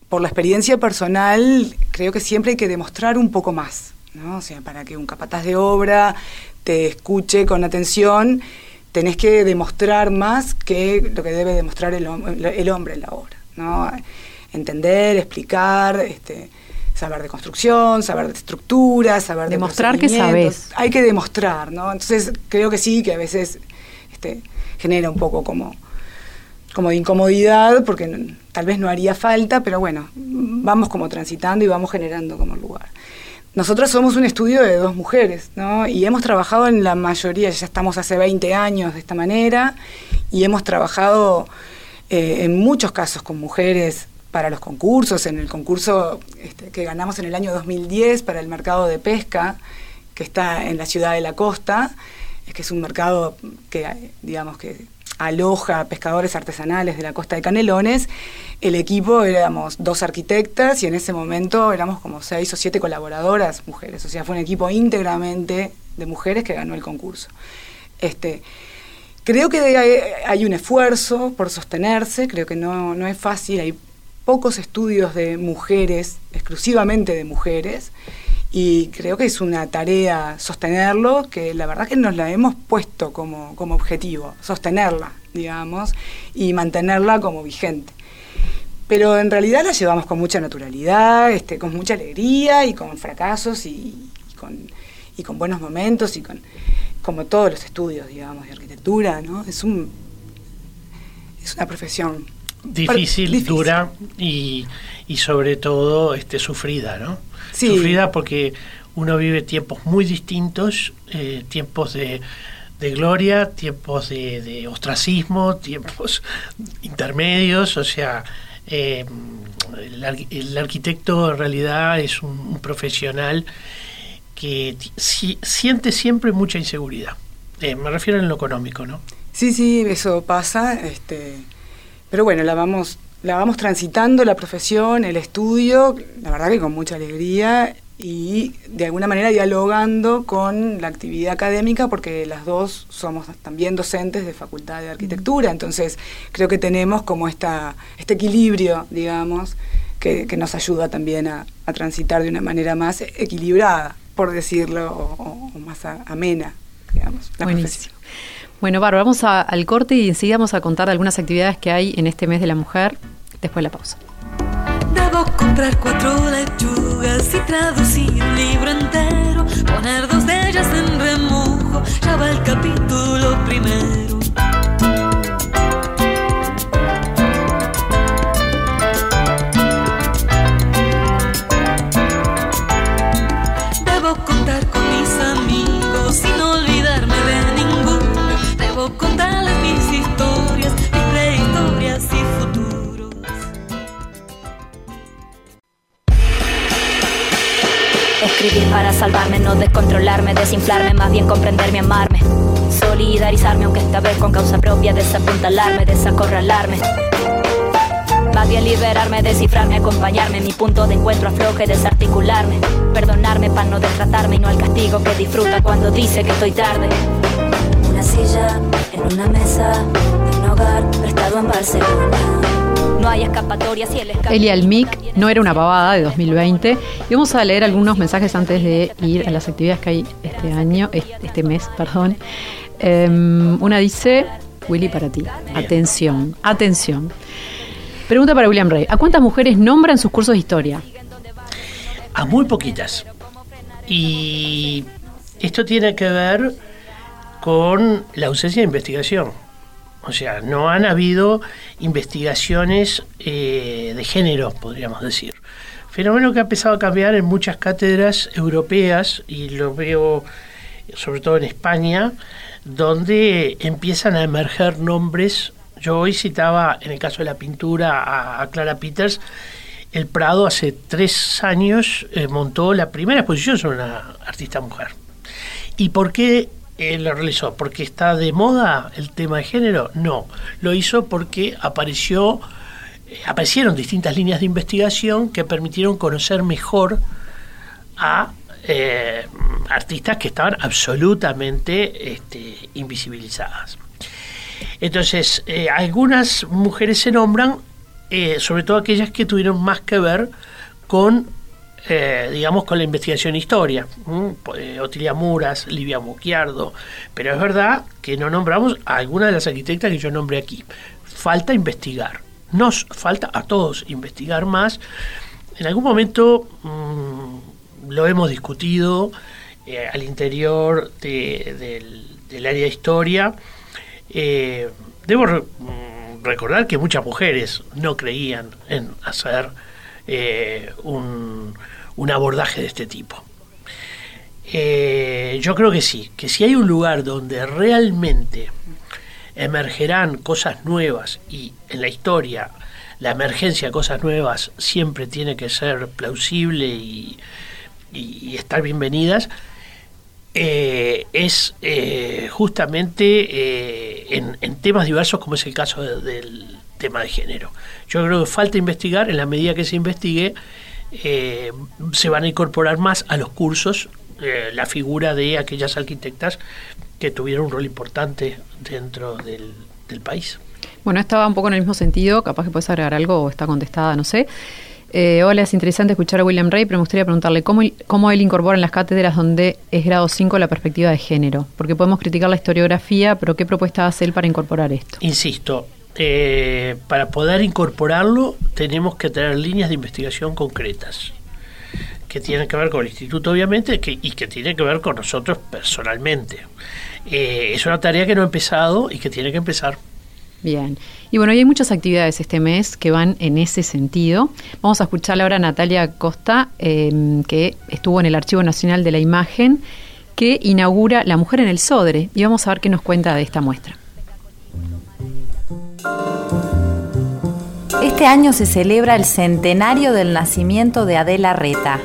Por la experiencia personal, creo que siempre hay que demostrar un poco más, ¿no? O sea, para que un capataz de obra te escuche con atención, tenés que demostrar más que lo que debe demostrar el hombre en la obra. ¿No? Entender, explicar, este, saber de construcción, saber de estructura, saber de demostrar que sabes. Hay que demostrar, ¿no? Entonces creo que sí, que a veces este, genera un poco como, como de incomodidad, porque tal vez no haría falta, pero bueno, vamos como transitando y vamos generando como lugar. Nosotros somos un estudio de dos mujeres, ¿no? Y hemos trabajado en la mayoría, ya estamos hace 20 años de esta manera, y hemos trabajado eh, en muchos casos con mujeres para los concursos, en el concurso este, que ganamos en el año 2010 para el mercado de pesca, que está en la ciudad de la costa, es que es un mercado que, digamos, que aloja pescadores artesanales de la costa de Canelones. El equipo éramos dos arquitectas y en ese momento éramos como seis o siete colaboradoras mujeres. O sea, fue un equipo íntegramente de mujeres que ganó el concurso. Este, Creo que hay, un esfuerzo por sostenerse, creo que no, no es fácil, hay pocos estudios de mujeres, exclusivamente de mujeres, y creo que es una tarea sostenerlo, que la verdad que nos la hemos puesto como, como objetivo, sostenerla, digamos, y mantenerla como vigente. Pero en realidad la llevamos con mucha naturalidad, este, con mucha alegría y con fracasos y, con, y con buenos momentos y con como todos los estudios, digamos, de arquitectura, ¿no? Es un es una profesión difícil, dura y, y, sobre todo este sufrida, ¿no? Sufrida porque uno vive tiempos muy distintos, eh, tiempos de, de, gloria, tiempos de, ostracismo, tiempos intermedios, o sea, eh, el, arquitecto en realidad es un, profesional que siente siempre mucha inseguridad. Eh, me refiero en lo económico, ¿no? Sí, sí, eso pasa. Este, pero bueno, la vamos, la vamos transitando, la profesión, el estudio, la verdad que con mucha alegría y de alguna manera dialogando con la actividad académica porque las dos somos también docentes de Facultad de Arquitectura, entonces creo que tenemos como esta, este equilibrio, digamos, que, nos ayuda también a, transitar de una manera más equilibrada, por decirlo, o, más amena, digamos, la Buenísimo. Bueno, Bárbara, vamos al corte y enseguida vamos a contar algunas actividades que hay en este mes de la mujer, después de la pausa. Debo comprar cuatro lechugas y traducir un libro entero, poner dos de ellas en remojo, ya va el capítulo primero. Desinflarme, más bien comprenderme, amarme. Solidarizarme, aunque esta vez con causa propia, desapuntalarme, desacorralarme. Más bien liberarme, descifrarme, acompañarme, mi punto de encuentro afloje, desarticularme. Perdonarme para no destratarme y no al castigo que disfruta cuando dice que estoy tarde silla en una mesa un hogar prestado en Barcelona. No hay escapatoria si el Eli Almic no era una pavada de 2020 y vamos a leer algunos mensajes antes de ir a las actividades que hay este año, este mes, perdón. Em, una dice, Willy para ti, atención, atención. Pregunta para William Rey, ¿a cuántas mujeres nombran sus cursos de historia? A muy poquitas. Y esto tiene que ver con la ausencia de investigación. O sea, no han habido investigaciones eh, de género, podríamos decir. Fenómeno que ha empezado a cambiar en muchas cátedras europeas, y lo veo sobre todo en España, donde empiezan a emerger nombres. Yo hoy citaba, en el caso de la pintura, a, Clara Peters. El Prado hace tres años eh, montó la primera exposición sobre una artista mujer. ¿Y por qué lo realizó porque está de moda el tema de género? No, lo hizo porque apareció, eh, aparecieron distintas líneas de investigación que permitieron conocer mejor a eh, artistas que estaban absolutamente este, invisibilizadas. Entonces, eh, algunas mujeres se nombran, sobre todo aquellas que tuvieron más que ver con eh, digamos, con la investigación historia. Eh, Otilia Muras, Livia Muquiardo. Pero es verdad que no nombramos a alguna de las arquitectas que yo nombré aquí. Falta investigar. Nos falta a todos investigar más. En algún momento mm, lo hemos discutido eh, al interior del, área de historia. debo mm, recordar que muchas mujeres no creían en hacer un, un abordaje de este tipo. Eh, yo creo que sí, que si hay un lugar donde realmente emergerán cosas nuevas y en la historia la emergencia de cosas nuevas siempre tiene que ser plausible y, estar bienvenidas, eh, es eh, justamente en, temas diversos como es el caso del tema de género. Yo creo que falta investigar, en la medida que se investigue, eh, se van a incorporar más a los cursos eh, la figura de aquellas arquitectas que tuvieron un rol importante dentro del, país. Bueno, estaba un poco en el mismo sentido, capaz que puedes agregar algo o está contestada, no sé. Eh, hola, es interesante escuchar a William Ray, pero me gustaría preguntarle cómo, cómo él incorpora en las cátedras donde es grado 5 la perspectiva de género. Porque podemos criticar la historiografía, pero ¿qué propuesta hace él para incorporar esto? Insisto, eh, para poder incorporarlo tenemos que tener líneas de investigación concretas que tienen que ver con el instituto obviamente que, y que tienen que ver con nosotros personalmente. Eh, es una tarea que no ha empezado y que tiene que empezar. Bien. Y bueno, hay muchas actividades este mes que van en ese sentido. Vamos a escuchar ahora a Natalia Costa, em, que estuvo en el Archivo Nacional de la Imagen, que inaugura La Mujer en el Sodre. Y vamos a ver qué nos cuenta de esta muestra. Este año se celebra el centenario del nacimiento de Adela Reta,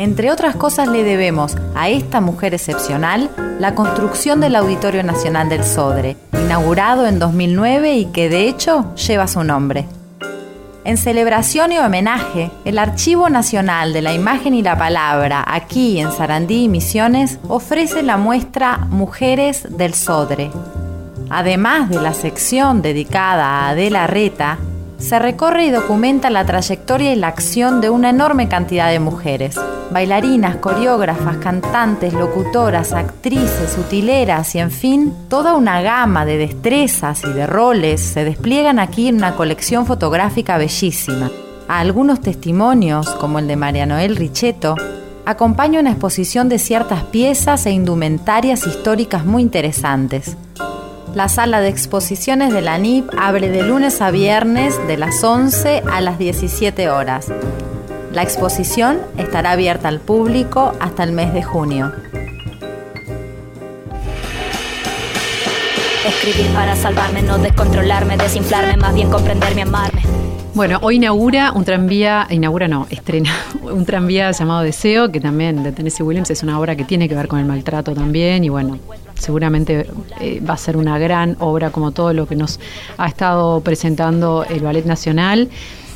entre otras cosas le debemos a esta mujer excepcional la construcción del Auditorio Nacional del Sodre, inaugurado en 2009 y que de hecho lleva su nombre. En celebración y homenaje, el Archivo Nacional de la Imagen y la Palabra, aquí en Sarandí y Misiones, ofrece la muestra Mujeres del Sodre. Además de la sección dedicada a Adela Reta, se recorre y documenta la trayectoria y la acción de una enorme cantidad de mujeres. Bailarinas, coreógrafas, cantantes, locutoras, actrices, utileras y en fin, toda una gama de destrezas y de roles se despliegan aquí en una colección fotográfica bellísima. A algunos testimonios, como el de María Noel Richetto, acompaña una exposición de ciertas piezas e indumentarias históricas muy interesantes. La sala de exposiciones de la NIP abre de lunes a viernes de las 11 a las 17 horas. La exposición estará abierta al público hasta el mes de junio. Escribir para salvarme, no descontrolarme, desinflarme, más bien comprenderme, amarme. Bueno, hoy inaugura un tranvía, inaugura no, estrena un tranvía llamado Deseo, que también de Tennessee Williams es una obra que tiene que ver con el maltrato también y bueno, seguramente eh, va a ser una gran obra como todo lo que nos ha estado presentando el Ballet Nacional.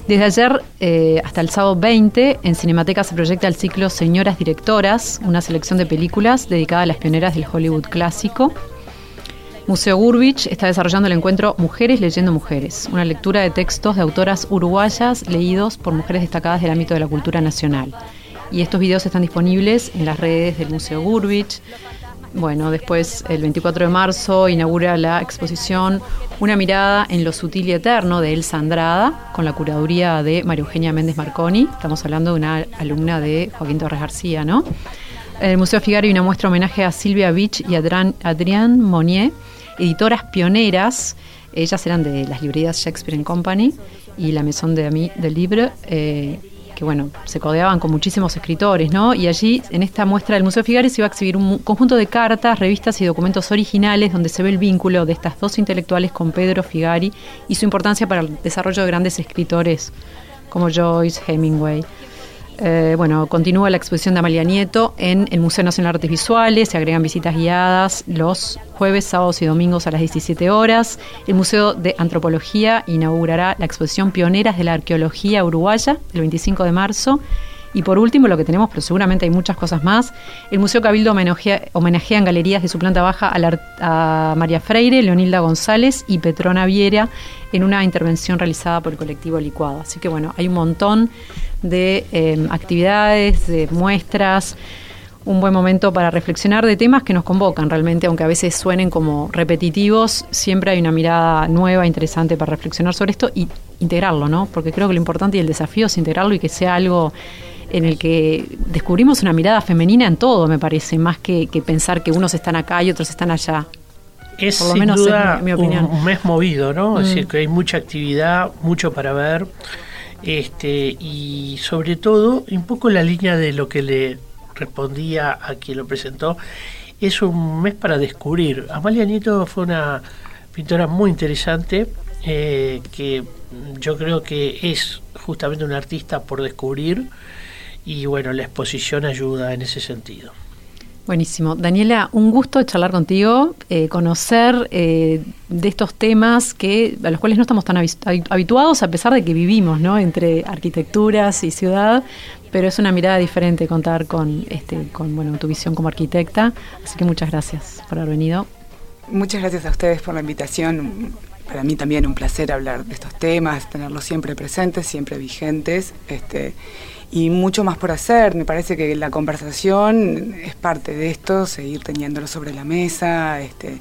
Desde ayer eh, hasta el sábado 20, en Cinemateca se proyecta el ciclo Señoras Directoras, una selección de películas dedicada a las pioneras del Hollywood clásico. Museo Gurbich está desarrollando el encuentro Mujeres leyendo mujeres, una lectura de textos de autoras uruguayas leídos por mujeres destacadas del ámbito de la cultura nacional. Y estos videos están disponibles en las redes del Museo Gurbich. Bueno, después el 24 de marzo inaugura la exposición Una mirada en lo sutil y eterno de Elsa Andrada, con la curaduría de María Eugenia Méndez Marconi. Estamos hablando de una alumna de Joaquín Torres García, ¿no? En el Museo Figaro hay una muestra homenaje a Silvia Beach y Adrián, Adrián Monnier editoras pioneras. Ellas eran de las librerías Shakespeare Company y la Maison de Ami del Libro, eh, que bueno, se codeaban con muchísimos escritores, ¿no? Y allí, en esta muestra del Museo Figari, se iba a exhibir un conjunto de cartas, revistas y documentos originales donde se ve el vínculo de estas dos intelectuales con Pedro Figari y su importancia para el desarrollo de grandes escritores como Joyce, Hemingway. Eh, bueno, continúa la exposición de Amalia Nieto en el Museo Nacional de Artes Visuales, se agregan visitas guiadas los jueves, sábados y domingos a las 17 horas. El Museo de Antropología inaugurará la exposición Pioneras de la Arqueología Uruguaya el 25 de marzo. Y por último, lo que tenemos, pero seguramente hay muchas cosas más, el Museo Cabildo homenajea, en galerías de su planta baja a, a, María Freire, Leonilda González y Petrona Viera en una intervención realizada por el colectivo Licuado. Así que bueno, hay un montón de em, actividades, de muestras, un buen momento para reflexionar de temas que nos convocan realmente, aunque a veces suenen como repetitivos, siempre hay una mirada nueva, interesante para reflexionar sobre esto y integrarlo, ¿no? Porque creo que lo importante y el desafío es integrarlo y que sea algo en el que descubrimos una mirada femenina en todo, me parece, más que, pensar que unos están acá y otros están allá. Es Por lo menos es mi, opinión. Un, mes movido, ¿no? Es mm. decir, que hay mucha actividad, mucho para ver este, y sobre todo, un poco la línea de lo que le respondía a quien lo presentó, es un mes para descubrir. Amalia Nieto fue una pintora muy interesante, eh, que yo creo que es justamente un artista por descubrir, y bueno, la exposición ayuda en ese sentido. Buenísimo. Daniela, un gusto charlar contigo, eh, conocer eh, de estos temas que a los cuales no estamos tan habituados a pesar de que vivimos ¿no? entre arquitecturas y ciudad, pero es una mirada diferente contar con, este, con bueno, tu visión como arquitecta. Así que muchas gracias por haber venido. Muchas gracias a ustedes por la invitación. para mí también un placer hablar de estos temas, tenerlos siempre presentes, siempre vigentes. Este, y mucho más por hacer. Me parece que la conversación es parte de esto, seguir teniéndolo sobre la mesa, este,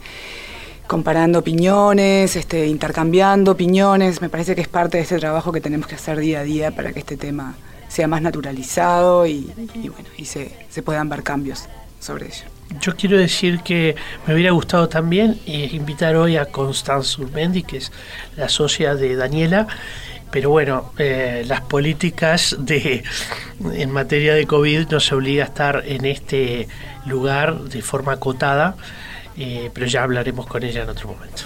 comparando opiniones, este, intercambiando opiniones. Me parece que es parte de este trabajo que tenemos que hacer día a día para que este tema sea más naturalizado y, bueno, y se, se puedan ver cambios sobre ello. Yo quiero decir que me hubiera gustado también eh, invitar hoy a Constance Urmendi, que es la socia de Daniela, pero bueno, eh, las políticas de en materia de COVID nos obliga a estar en este lugar de forma acotada, eh, pero ya hablaremos con ella en otro momento.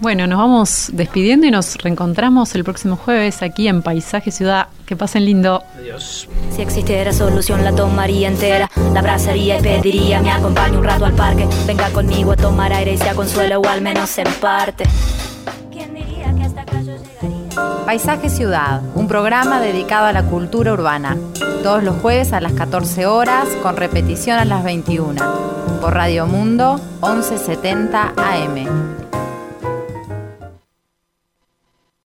Bueno, nos vamos despidiendo y nos reencontramos el próximo jueves aquí en Paisaje Ciudad. Que pasen lindo. Adiós. Si existiera solución la tomaría entera, la abrazaría y pediría me acompañe un rato al parque. Venga conmigo a tomar aire y sea consuelo o al menos en parte. ¿Quién diría que hasta acá yo llegaría? Paisaje Ciudad, un programa dedicado a la cultura urbana. Todos los jueves a las 14 horas, con repetición a las 21. Por Radio Mundo, 1170 AM.